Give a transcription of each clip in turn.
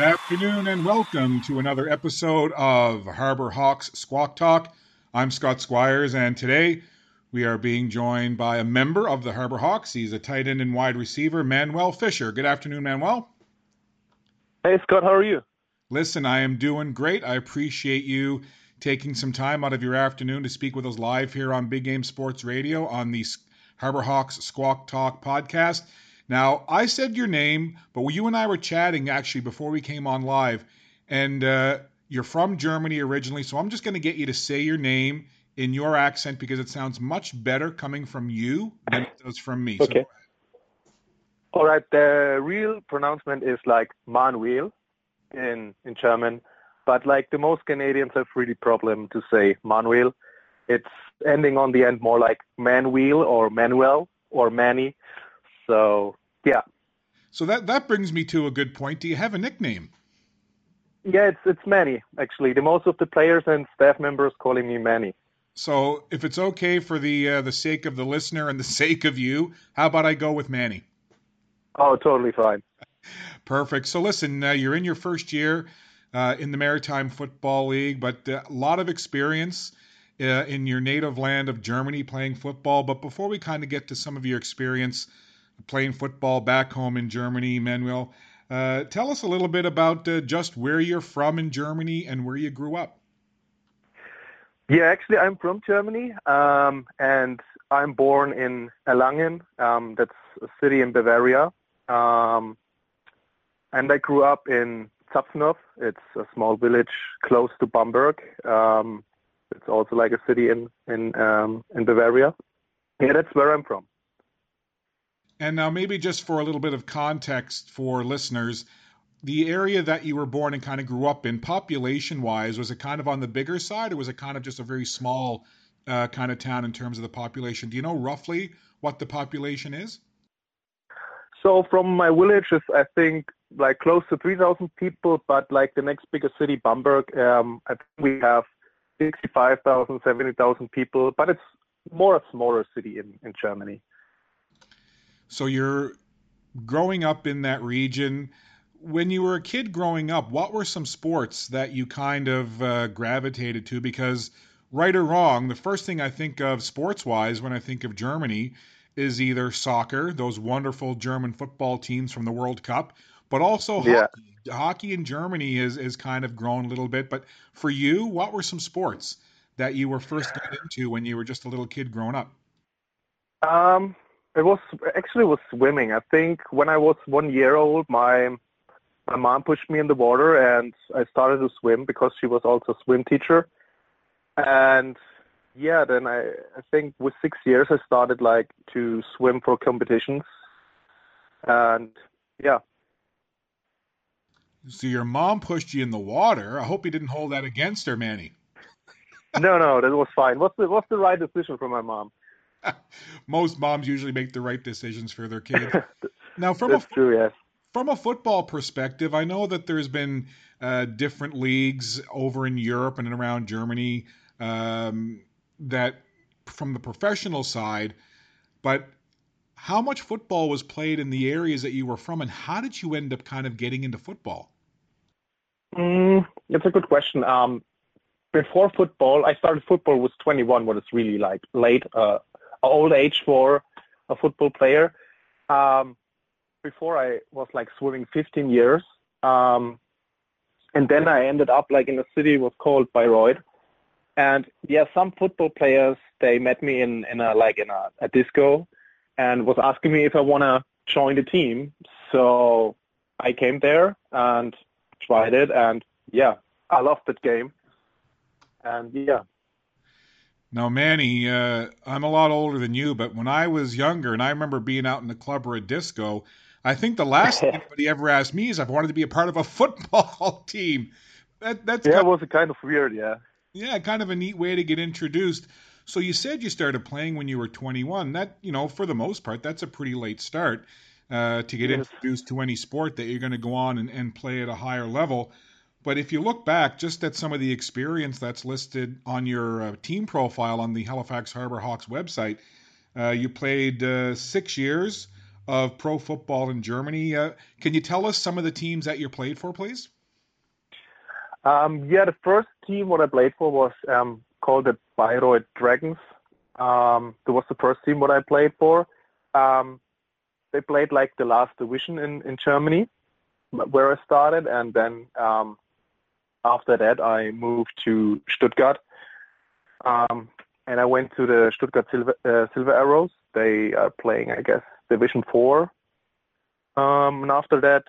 Good afternoon and welcome to another episode of Harbour Hawks Squawk Tawk. I'm Scott Squires, and today we are being joined by a member of the Harbour Hawks. He's a tight end and wide receiver, Manuel Fischer. Good afternoon, Manuel. Hey, Scott, how are you? Listen, I am doing great. I appreciate you taking some time out of your afternoon to speak with us live here on Big Game Sports Radio on the Harbour Hawks Squawk Tawk podcast. Now, I said your name, but you and I were chatting actually before we came on live, and uh, you're from Germany originally, so I'm just going to get you to say your name in your accent because it sounds much better coming from you than it does from me. Okay. So, All right. The real pronouncement is like Manuel in in German, but like the most Canadians have really problem to say Manuel. It's ending on the end more like Manuel or Manuel or Manny. So yeah. So that that brings me to a good point. Do you have a nickname? Yeah, it's it's Manny actually. The most of the players and staff members calling me Manny. So if it's okay for the uh, the sake of the listener and the sake of you, how about I go with Manny? Oh, totally fine. Perfect. So listen, uh, you're in your first year uh, in the Maritime Football League, but uh, a lot of experience uh, in your native land of Germany playing football. But before we kind of get to some of your experience playing football back home in Germany, Manuel, uh, tell us a little bit about uh, just where you're from in Germany and where you grew up. Yeah, actually, I'm from Germany, um, and I'm born in Erlangen. Um, that's a city in Bavaria. Um, and I grew up in Zapfenhof. It's a small village close to Bamberg. Um, it's also like a city in in um, in Bavaria. Yeah, that's where I'm from. And now, maybe just for a little bit of context for listeners, the area that you were born and kind of grew up in, population wise, was it kind of on the bigger side, or was it kind of just a very small uh, kind of town in terms of the population? Do you know roughly what the population is? So from my village is I think like close to 3,000 people, but like the next biggest city, Bamberg, um, I think we have 65,000, 70,000 people, but it's more a smaller city in, in Germany. So you're growing up in that region. When you were a kid growing up, what were some sports that you kind of uh, gravitated to? Because, right or wrong, the first thing I think of sports wise when I think of Germany is either soccer, those wonderful German football teams from the World Cup, but also yeah. hockey. Hockey in Germany is is kind of grown a little bit. But for you, what were some sports that you were first got into when you were just a little kid growing up? Um, it was actually was swimming. I think when I was one year old, my my mom pushed me in the water and I started to swim because she was also a swim teacher. And yeah, then I I think with six years I started like to swim for competitions. And yeah. So your mom pushed you in the water. I hope you didn't hold that against her, Manny. no, no, that was fine. What's the what's the right decision for my mom? Most moms usually make the right decisions for their kids. Now, from That's a true, yes. From a football perspective, I know that there's been uh, different leagues over in Europe and around Germany um, that, from the professional side, but how much football was played in the areas that you were from, and how did you end up kind of getting into football? Mm, it's a good question. Um, before football, I started football was 21, what is really like late, uh, old age for a football player. Um, before I was like swimming 15 years. Um, and then I ended up like in a city was called Bayreuth. And yeah, some football players, they met me in, in a, like in a, a disco and was asking me if I want to join the team. So I came there and tried it. And yeah, I loved that game. And yeah, now, Manny, uh, I'm a lot older than you, but when I was younger, and I remember being out in the club or a disco, I think the last thing anybody ever asked me is if I wanted to be a part of a football team. That, that's yeah, it was kind of weird, yeah. Yeah, kind of a neat way to get introduced. So you said you started playing when you were 21. That you know, for the most part, that's a pretty late start uh, to get yes. introduced to any sport that you're going to go on and, and play at a higher level. But if you look back just at some of the experience that's listed on your uh, team profile on the Halifax Harbour Hawks website, uh, you played uh, six years of pro football in Germany. Uh, can you tell us some of the teams that you played for, please? Um, yeah, the first team what I played for was um, called the Bayreuth Dragons. Um, that was the first team what I played for. Um, they played like the last division in, in Germany, where I started, and then um, after that I moved to Stuttgart, um, and I went to the Stuttgart Silver, uh, Silver Arrows. They are playing, I guess, Division Four. Um, and after that,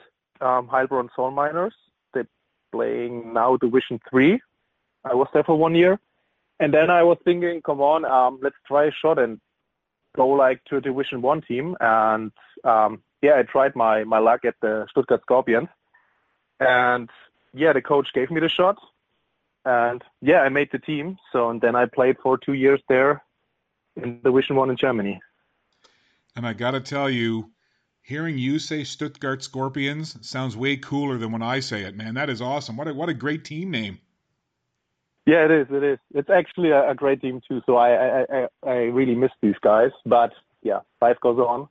um, Heilbronn Salt Miners. They're playing now Division Three. I was there for one year, and then I was thinking, come on, um, let's try a shot and go like to a Division One team. And um, yeah, I tried my my luck at the Stuttgart Scorpions, and yeah, the coach gave me the shot, and yeah, I made the team. So and then I played for two years there in the Division One in Germany. And I got to tell you, hearing you say Stuttgart Scorpions sounds way cooler than when I say it, man. That is awesome. What a, what a great team name. Yeah, it is. It is. It's actually a, a great team too. So I, I, I really miss these guys. But yeah, life goes on,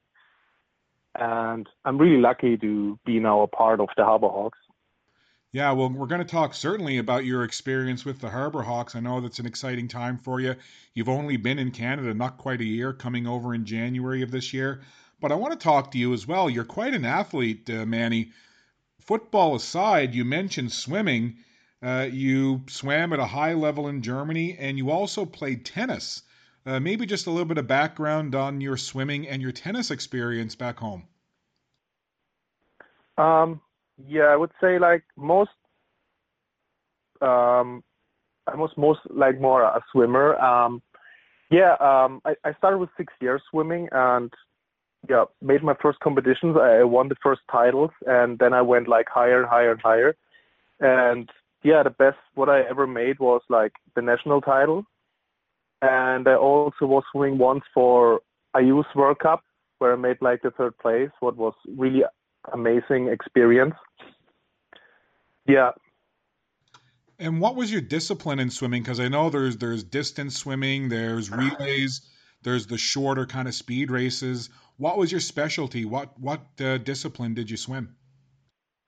and I'm really lucky to be now a part of the Harbour Hawks. Yeah, well, we're going to talk certainly about your experience with the Harbour Hawks. I know that's an exciting time for you. You've only been in Canada not quite a year, coming over in January of this year. But I want to talk to you as well. You're quite an athlete, uh, Manny. Football aside, you mentioned swimming. Uh, you swam at a high level in Germany, and you also played tennis. Uh, maybe just a little bit of background on your swimming and your tennis experience back home. Um, yeah, I would say like most, um, I was most like more a swimmer. Um, yeah, um, I, I started with six years swimming and yeah, made my first competitions. I won the first titles and then I went like higher and higher and higher. And yeah, the best what I ever made was like the national title. And I also was swimming once for youth World Cup where I made like the third place, what was really amazing experience. Yeah. And what was your discipline in swimming? Because I know there's there's distance swimming, there's relays, there's the shorter kind of speed races. What was your specialty? What what uh, discipline did you swim?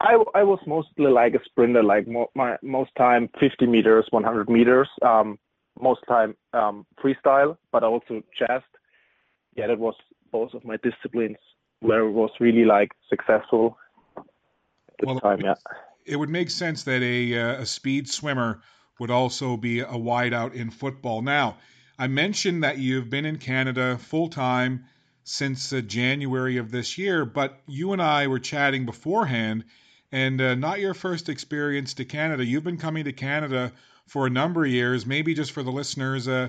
I, I was mostly like a sprinter, like mo- my most time 50 meters, 100 meters, um, most time um, freestyle, but also chest. Yeah, that was both of my disciplines where it was really like successful at the well, time. Yeah, it would make sense that a uh, a speed swimmer would also be a wideout in football. Now, I mentioned that you've been in Canada full time since uh, January of this year, but you and I were chatting beforehand, and uh, not your first experience to Canada. You've been coming to Canada for a number of years. Maybe just for the listeners, uh,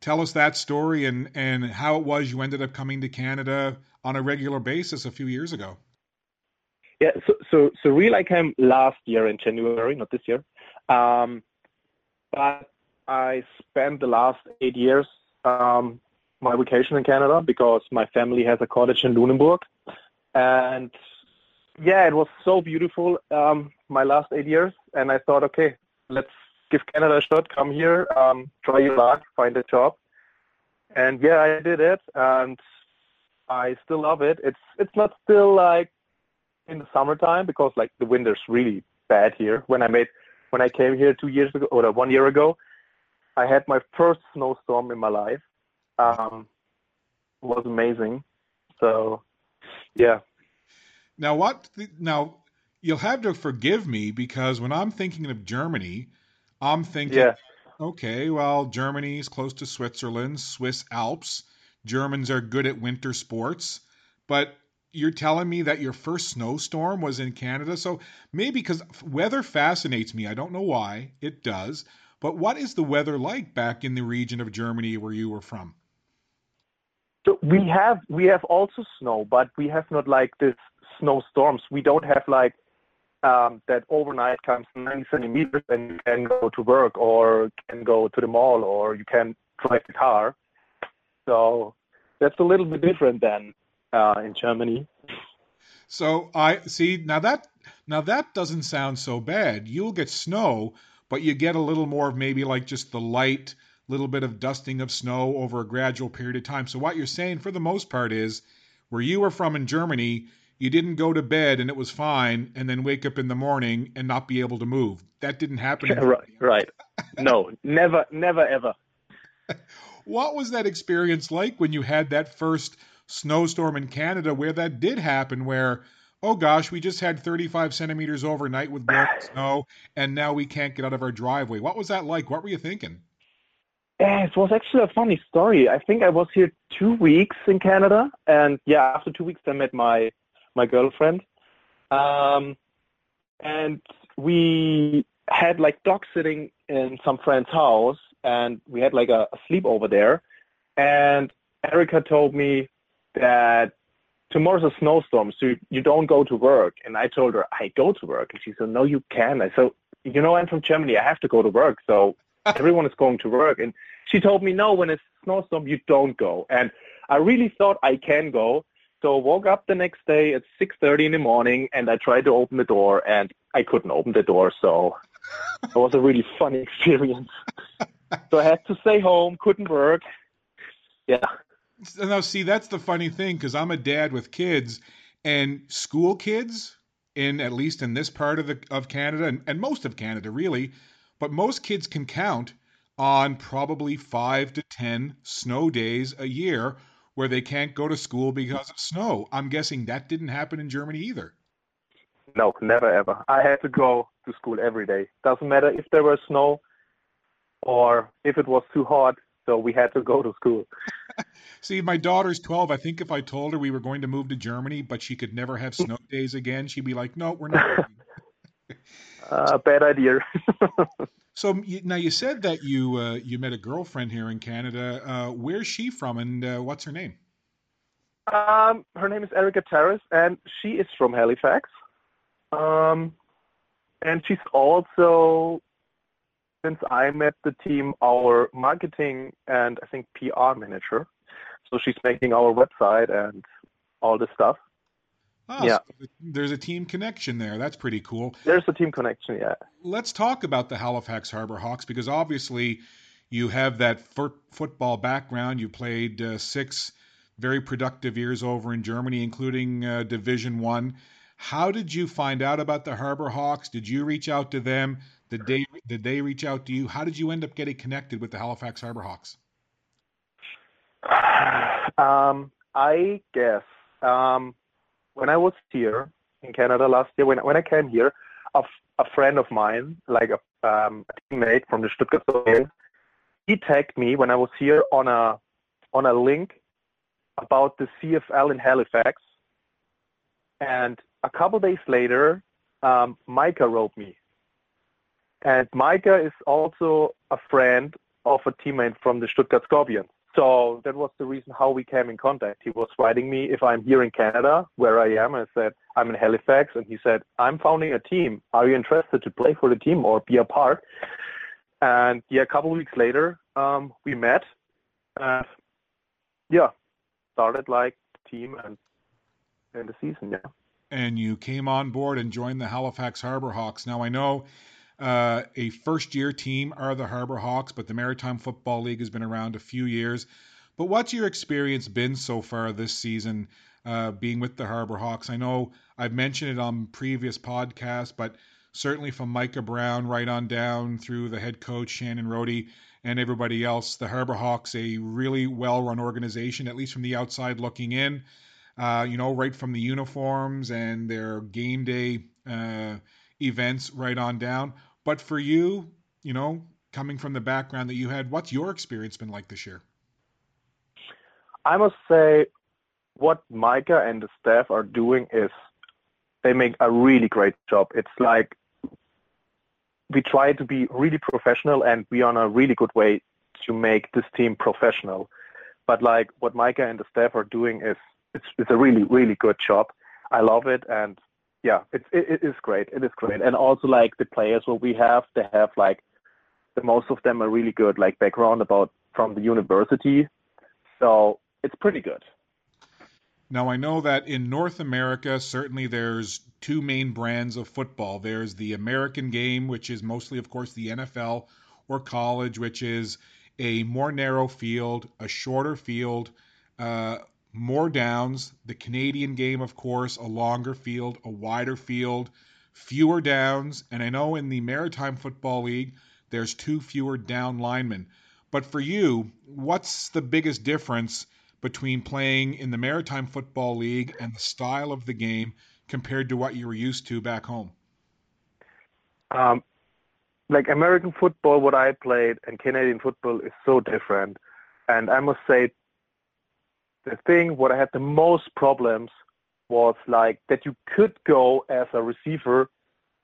tell us that story and and how it was you ended up coming to Canada on a regular basis a few years ago. Yeah, so so so really I came last year in January, not this year. Um, but I spent the last eight years um, my vacation in Canada because my family has a cottage in Lunenburg, and yeah, it was so beautiful um, my last eight years, and I thought, okay, let's give Canada a shot. Come here, um, try your luck, find a job, and yeah, I did it, and I still love it. It's it's not still like in the summertime because like the winter's really bad here. When I made when I came here two years ago or one year ago, I had my first snowstorm in my life. Um, it was amazing. So, yeah. Now what? Now you'll have to forgive me because when I'm thinking of Germany, I'm thinking, yeah. okay, well, Germany's close to Switzerland, Swiss Alps. Germans are good at winter sports, but you're telling me that your first snowstorm was in Canada. So maybe because weather fascinates me. I don't know why it does. But what is the weather like back in the region of Germany where you were from? So we have we have also snow, but we have not like this snowstorms. We don't have like that overnight comes 90 centimeters and you can go to work or can go to the mall or you can drive the car. So that's a little bit different than uh, in Germany. So I see now that now that doesn't sound so bad. You'll get snow, but you get a little more of maybe like just the light little bit of dusting of snow over a gradual period of time. So what you're saying for the most part is Where you were from in Germany, you didn't go to bed and it was fine, and then wake up in the morning and not be able to move. That didn't happen. Yeah, right, right. No, never, never, ever. what was that experience like when you had that first snowstorm in Canada where that did happen? Where oh gosh, we just had 35 centimeters overnight with snow, and now we can't get out of our driveway. What was that like? What were you thinking? Eh, it was actually a funny story. I think I was here two weeks in Canada, and yeah, after two weeks, I met my my girlfriend, um, and we had like dog sitting in some friend's house, and we had like a, a sleepover there. And Erica told me that tomorrow's a snowstorm, so you don't go to work. And I told her, I go to work. And she said, No, you can't. I said, You know, I'm from Germany. I have to go to work. So everyone is going to work. And she told me, No, when it's snowstorm, you don't go. And I really thought I can go. So woke up the next day at 6:30 in the morning, and I tried to open the door, and I couldn't open the door. So it was a really funny experience. so I had to stay home, couldn't work. Yeah. Now, see, that's the funny thing because I'm a dad with kids, and school kids, in at least in this part of the of Canada and, and most of Canada, really, but most kids can count on probably five to ten snow days a year where they can't go to school because of snow. I'm guessing that didn't happen in Germany either. No, never ever. I had to go to school every day. Doesn't matter if there was snow or if it was too hot. So we had to go to school. See, my daughter's 12. I think if I told her we were going to move to Germany, but she could never have snow days again, she'd be like, no, we're not. uh, bad idea. so now you said that you uh, you met a girlfriend here in Canada. Uh, where's she from, and uh, what's her name? Um, her name is Erica Terrace, and she is from Halifax. Um, and she's also since I met the team, our marketing and I think PR manager. So she's making our website and all this stuff. Oh, yeah. So there's a team connection there. That's pretty cool. There's a team connection, yeah. Let's talk about the Halifax Harbour Hawks because obviously you have that football background. You played uh, six very productive years over in Germany, including uh, Division One. How did you find out about the Harbour Hawks? Did you reach out to them? Did they did they reach out to you? How did you end up getting connected with the Halifax Harbour Hawks? Um, I guess um, when I was here in Canada last year, when when I came here, a, friend of mine, like a, um, a teammate from the Stuttgart Soil, he tagged me when I was here on a on a link about the CFL in Halifax, and a couple days later, um, Micah wrote me and Micah is also a friend of a teammate from the Stuttgart Scorpions. So that was the reason how we came in contact. He was writing me if I'm here in Canada, where I am. I said, I'm in Halifax. And he said, I'm founding a team. Are you interested to play for the team or be a part? And yeah, a couple of weeks later, um, we met. And yeah, started like team and in the season, yeah. And you came on board and joined the Halifax Harbour Hawks. Now I know uh, a first year team are the Harbour Hawks, but the Maritime Football League has been around a few years. But what's your experience been so far this season uh, being with the Harbour Hawks? I know I've mentioned it on previous podcasts, but certainly from Micah Brown right on down through the head coach Shannon Rody and everybody else, the Harbour Hawks a really well-run organization, at least from the outside looking in. Uh, you know, right from the uniforms and their game day uh, events right on down. But for you, you know, coming from the background that you had, what's your experience been like this year? I must say, what Micah and the staff are doing is they make a really great job. It's like we try to be really professional and we are on a really good way to make this team professional. But like what Micah and the staff are doing is it's, it's a really, really good job. I love it and yeah, it's it, it is great. It is great, and also like the players what we have, they have like the most of them are really good, like background about from the university, so it's pretty good. Now I know that in North America, certainly there's two main brands of football. There's the American game, which is mostly, of course, the NFL or college, which is a more narrow field, a shorter field. Uh, more downs, the Canadian game, of course, a longer field, a wider field, fewer downs. And I know in the Maritime Football League, there's two fewer down linemen. But for you, what's the biggest difference between playing in the Maritime Football League and the style of the game compared to what you were used to back home? Um, like American football, what I played, and Canadian football is so different. And I must say, the thing what I had the most problems was like that you could go as a receiver,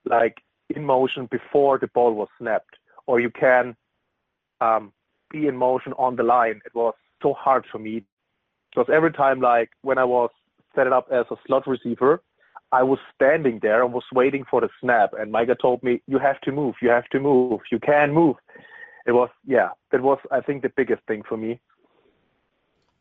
like in motion before the ball was snapped, or you can um, be in motion on the line. It was so hard for me because every time, like when I was set up as a slot receiver, I was standing there and was waiting for the snap. And Micah told me, "You have to move. You have to move. You can move." It was, yeah, that was, I think, the biggest thing for me.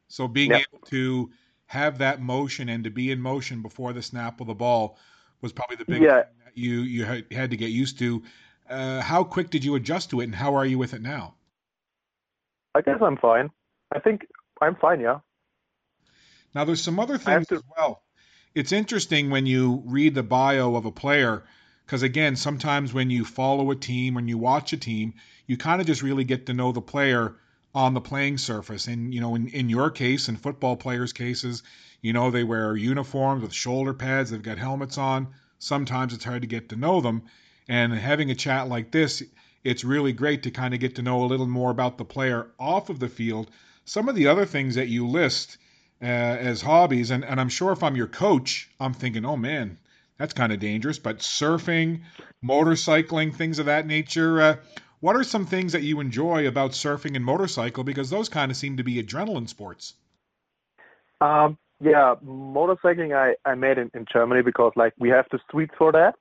So being yep. able to have that motion and to be in motion before the snap of the ball was probably the biggest yeah. thing that you you had to get used to. Uh, how quick did you adjust to it, and how are you with it now? I guess I'm fine. I think I'm fine. Yeah. Now there's some other things to... as well. It's interesting when you read the bio of a player because again, sometimes when you follow a team, when you watch a team, you kind of just really get to know the player on the playing surface. And you know, in, in your case, in football players' cases, you know they wear uniforms with shoulder pads, they've got helmets on. Sometimes it's hard to get to know them. And having a chat like this, it's really great to kind of get to know a little more about the player off of the field. Some of the other things that you list uh, as hobbies, and, and I'm sure if I'm your coach, I'm thinking, oh man, that's kind of dangerous. But surfing, motorcycling, things of that nature. Uh, what are some things that you enjoy about surfing and motorcycle? Because those kind of seem to be adrenaline sports. Um, yeah, motorcycling I, I made in, in Germany because like we have the streets for that.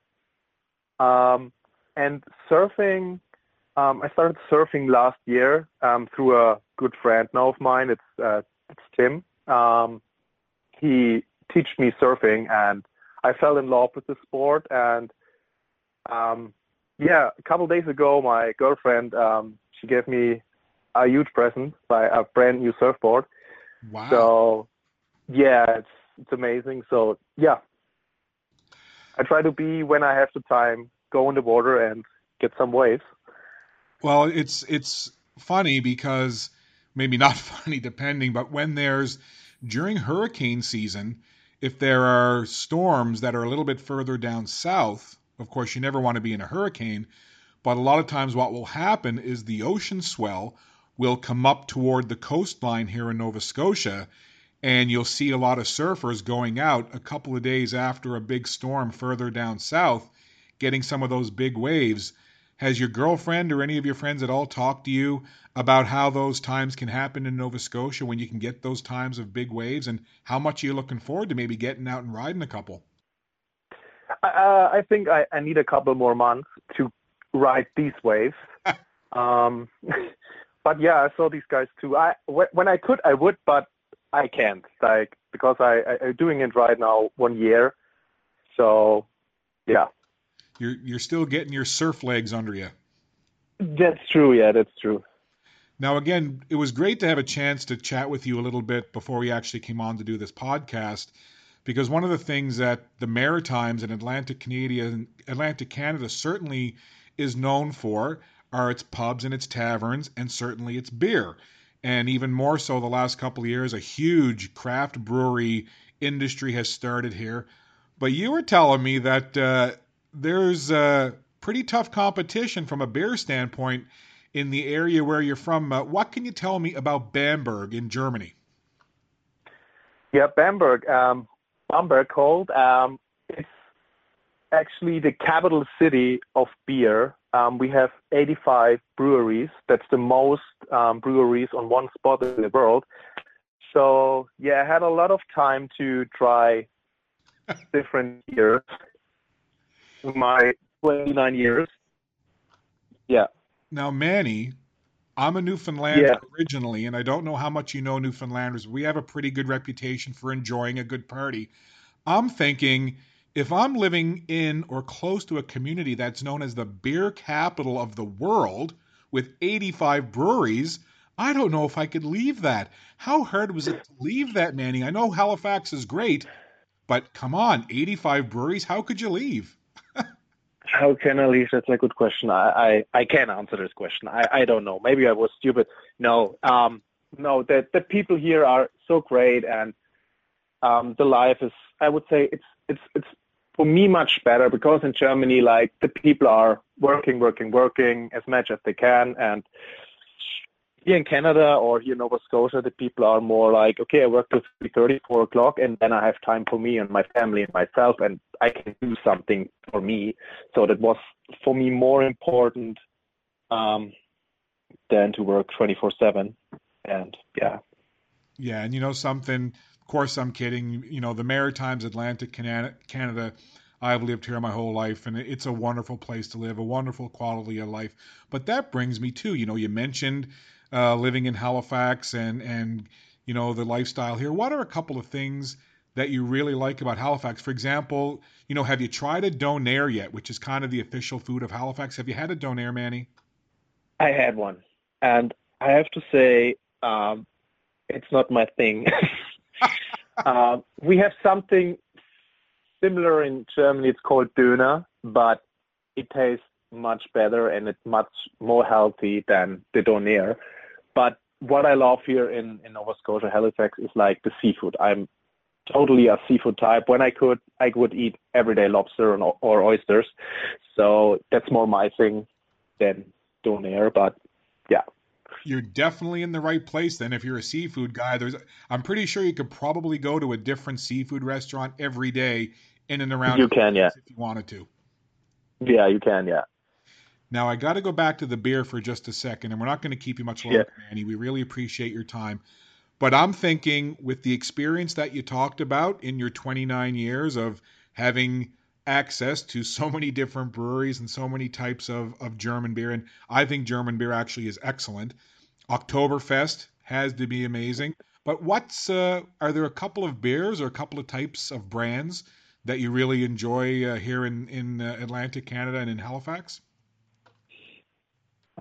Um, and surfing, um, I started surfing last year um, through a good friend now of mine. It's uh, it's Tim. Um, he taught me surfing, and I fell in love with the sport. And um, yeah, a couple days ago, my girlfriend um, she gave me a huge present by a brand new surfboard. Wow. So yeah, it's it's amazing. So yeah, I try to be when I have the time, go in the water and get some waves. Well, it's it's funny because maybe not funny depending, but when there's during hurricane season, if there are storms that are a little bit further down south, of course, you never want to be in a hurricane, but a lot of times what will happen is the ocean swell will come up toward the coastline here in Nova Scotia, and you'll see a lot of surfers going out a couple of days after a big storm further down south, getting some of those big waves. Has your girlfriend or any of your friends at all talked to you about how those times can happen in Nova Scotia when you can get those times of big waves and how much are you looking forward to maybe getting out and riding a couple? Uh, I think I, I, need a couple more months to ride these waves. um, but yeah, I saw these guys too. I when I could, I would, but I can't. Like because I, I am doing it right now one year. So yeah. You're you're still getting your surf legs under you. That's true. Yeah, that's true. Now, again, it was great to have a chance to chat with you a little bit before we actually came on to do this podcast because one of the things that the Maritimes and Atlantic Canada, Atlantic Canada certainly is known for are its pubs and its taverns, and certainly its beer. And even more so, the last couple of years, a huge craft brewery industry has started here. But you were telling me that uh, there's pretty tough competition from a beer standpoint in the area where you're from. Uh, what can you tell me about Bamberg in Germany? Yeah, Bamberg. Um, Bamberg called. Um, it's actually the capital city of beer. Um, we have 85 breweries. That's the most um, breweries on one spot in the world. So yeah, I had a lot of time to try different beers. In my 29 years. Yeah. Now, Manny, I'm a Newfoundlander yeah. originally, and I don't know how much you know Newfoundlanders. We have a pretty good reputation for enjoying a good party. I'm thinking if I'm living in or close to a community that's known as the beer capital of the world with 85 breweries, I don't know if I could leave that. How hard was it to leave that, Manny? I know Halifax is great, but come on, 85 breweries, how could you leave? How can I leave? That's a good question. I, I, I can't answer this question. I, I don't know. Maybe I was stupid. No, um, no, the, the people here are so great and um, the life is, I would say it's, it's, it's for me much better because in Germany, like the people are working, working, working as much as they can. And here in Canada or here in Nova Scotia, the people are more like, okay, I work till 3.30, 4 o'clock, and then I have time for me and my family and myself, and I can do something for me. So that was, for me, more important um, than to work 24-7. And yeah. Yeah, and you know something, of course I'm kidding, you know, the Maritimes, Atlantic, Canada, I've lived here my whole life, and it's a wonderful place to live, a wonderful quality of life. But that brings me to, you know, you mentioned uh, living in Halifax and and you know the lifestyle here. What are a couple of things that you really like about Halifax? For example, you know, have you tried a donair yet, which is kind of the official food of Halifax? Have you had a donair, Manny? I had one, and I have to say, um, it's not my thing. uh, we have something similar in Germany. It's called Döner, but it tastes much better and it's much more healthy than the Donair. But what I love here in, in Nova Scotia, Halifax, is like the seafood. I'm totally a seafood type. When I could, I would eat everyday lobster or, or oysters. So that's more my thing than donair. But yeah. You're definitely in the right place then. If you're a seafood guy, there's I'm pretty sure you could probably go to a different seafood restaurant every day in and around. You can, yeah. If you wanted to. Yeah, you can, yeah. Now I got to go back to the beer for just a second, and we're not going to keep you much longer, yeah. Manny. We really appreciate your time. But I'm thinking, with the experience that you talked about in your 29 years of having access to so many different breweries and so many types of, of German beer, and I think German beer actually is excellent. Oktoberfest has to be amazing. But what's uh, are there a couple of beers or a couple of types of brands that you really enjoy uh, here in in uh, Atlantic Canada and in Halifax?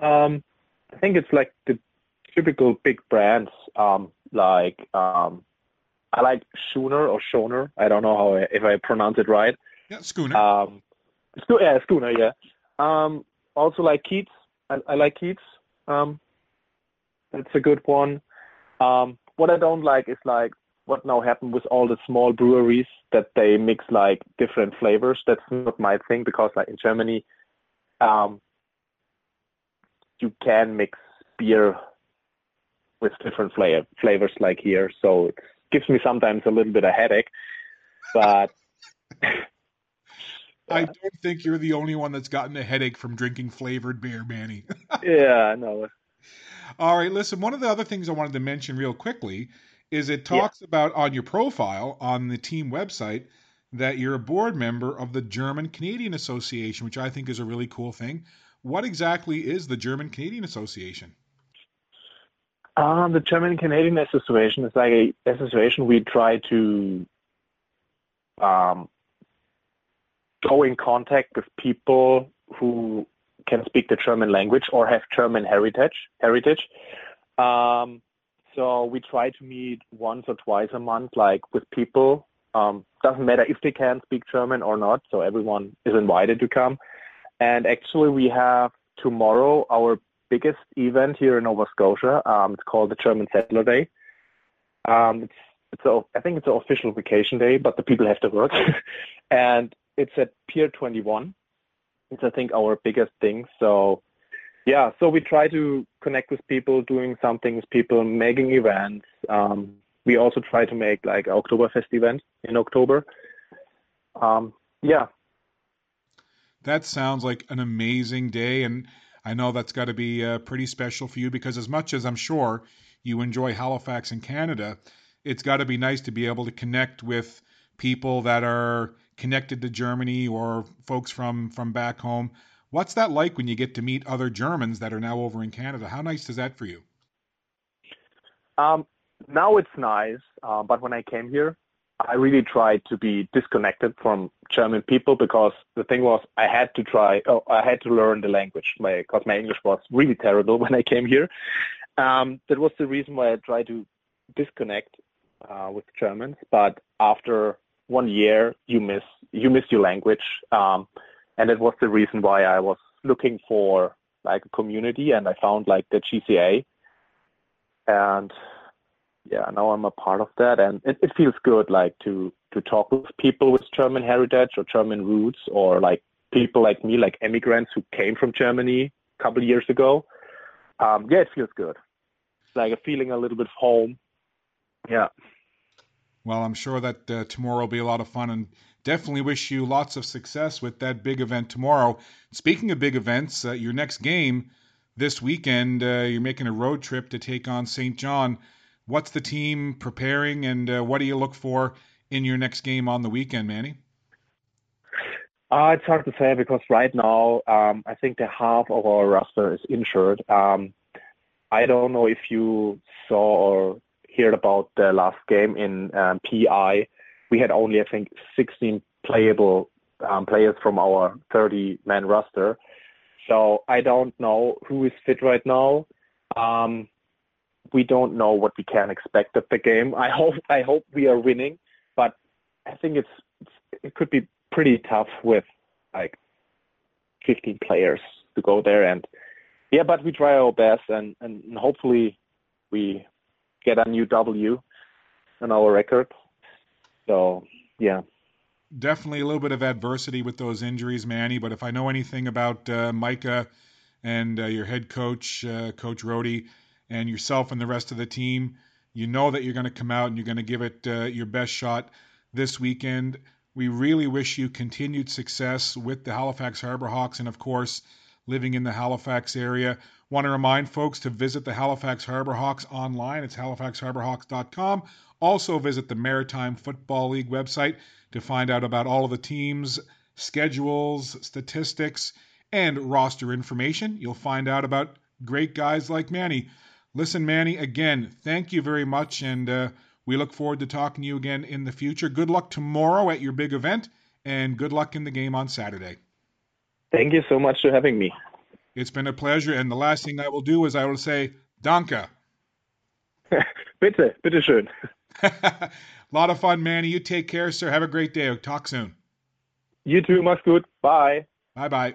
Um, I think it's like the typical big brands, um, like um, I like Schooner or Schoner. I don't know how I, if I pronounce it right. Yeah, Schooner. Um, Sco- yeah, Schooner. Yeah. Um, also like Keith's. I, I like Keith's. Um, that's a good one. Um, what I don't like is like what now happened with all the small breweries that they mix like different flavors. That's not my thing because like in Germany, um, you can mix beer with different flavor, flavors like here. So it gives me sometimes a little bit of headache, but. I don't think you're the only one that's gotten a headache from drinking flavored beer, Manny. yeah, no. All right, listen, one of the other things I wanted to mention real quickly is it talks yeah. about on your profile on the team website that you're a board member of the German Canadian Association, which I think is a really cool thing. What exactly is the German Canadian Association? Um, the German Canadian Association is like a association we try to um, go in contact with people who can speak the German language or have German heritage. Heritage. Um, so we try to meet once or twice a month, like with people. Um, doesn't matter if they can speak German or not. So everyone is invited to come. And actually, we have tomorrow our biggest event here in Nova Scotia. Um, it's called the German Settler Day. Um, it's it's a, I think it's an official vacation day, but the people have to work. and it's at Pier 21. It's I think our biggest thing. So yeah, so we try to connect with people, doing something with people, making events. Um, we also try to make like Oktoberfest event in October. Um, yeah, that sounds like an amazing day. And I know that's got to be uh, pretty special for you because, as much as I'm sure you enjoy Halifax in Canada, it's got to be nice to be able to connect with people that are connected to Germany or folks from, from back home. What's that like when you get to meet other Germans that are now over in Canada? How nice is that for you? Um, now it's nice, uh, but when I came here, I really tried to be disconnected from German people because the thing was I had to try, oh, I had to learn the language. Because my English was really terrible when I came here. um, that was the reason why I tried to disconnect uh, with Germans. But after one year, you miss you miss your language, um, and it was the reason why I was looking for like a community, and I found like the GCA, and yeah, now I'm a part of that, and it, it feels good like to to talk with people with German heritage or German roots, or like people like me, like immigrants who came from Germany a couple years ago. Um, yeah, it feels good. It's like a feeling a little bit of home. Yeah. Well, I'm sure that uh, tomorrow will be a lot of fun and definitely wish you lots of success with that big event tomorrow. Speaking of big events, uh, your next game this weekend, uh, you're making a road trip to take on Saint John. What's the team preparing and uh, what do you look for in your next game on the weekend, Manny? Uh, it's hard to say because right now um, I think the half of our roster is injured. Um, I don't know if you saw or heard about the last game in um, PI. We had only I think 16 playable um, players from our 30 man roster. So I don't know who is fit right now. Um, we don't know what we can expect of the game. I hope I hope we are winning, I think it's, it could be pretty tough with like 15 players to go there. And yeah but we try our best and and hopefully we get a new w in our record. So yeah. Definitely a little bit of adversity with those injuries manny but if i know anything about uh, micah and uh, your head coach uh, coach Rody, and yourself and the rest of the team you know that you're going to come out and you're going to give it uh, your best shot this weekend we really wish you continued success with the Halifax Harbour Hawks and, of course, living in the Halifax area. Want to remind folks to visit the Halifax Harbour Hawks online. It's halifaxharborhawks.com. Also, visit the Maritime Football League website to find out about all of the teams, schedules, statistics, and roster information. You'll find out about great guys like Manny. Listen, Manny, again, thank you very much. And, uh, we look forward to talking to you again in the future. Good luck tomorrow at your big event, and good luck in the game on Saturday. Thank you so much for having me. It's been a pleasure. And the last thing I will do is I will say, Danke. bitte, bitte schön. a lot of fun, Manny. You take care, sir. Have a great day. Talk soon. You too. Much good. Bye. Bye bye.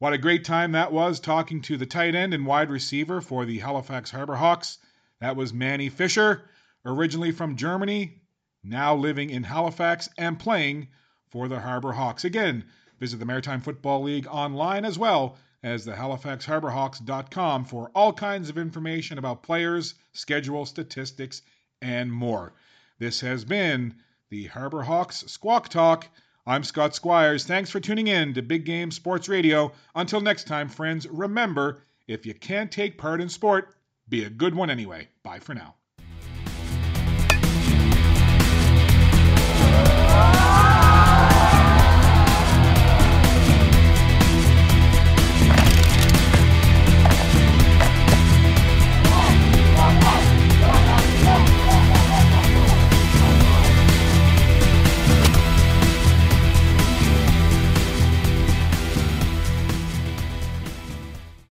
What a great time that was talking to the tight end and wide receiver for the Halifax Harbour Hawks. That was Manny Fischer originally from Germany, now living in Halifax and playing for the Harbour Hawks. Again, visit the Maritime Football League online as well as the HalifaxHarborHawks.com for all kinds of information about players, schedule, statistics, and more. This has been the Harbour Hawks Squawk Tawk. I'm Scott Squires. Thanks for tuning in to Big Game Sports Radio. Until next time, friends, remember if you can't take part in sport, be a good one anyway. Bye for now.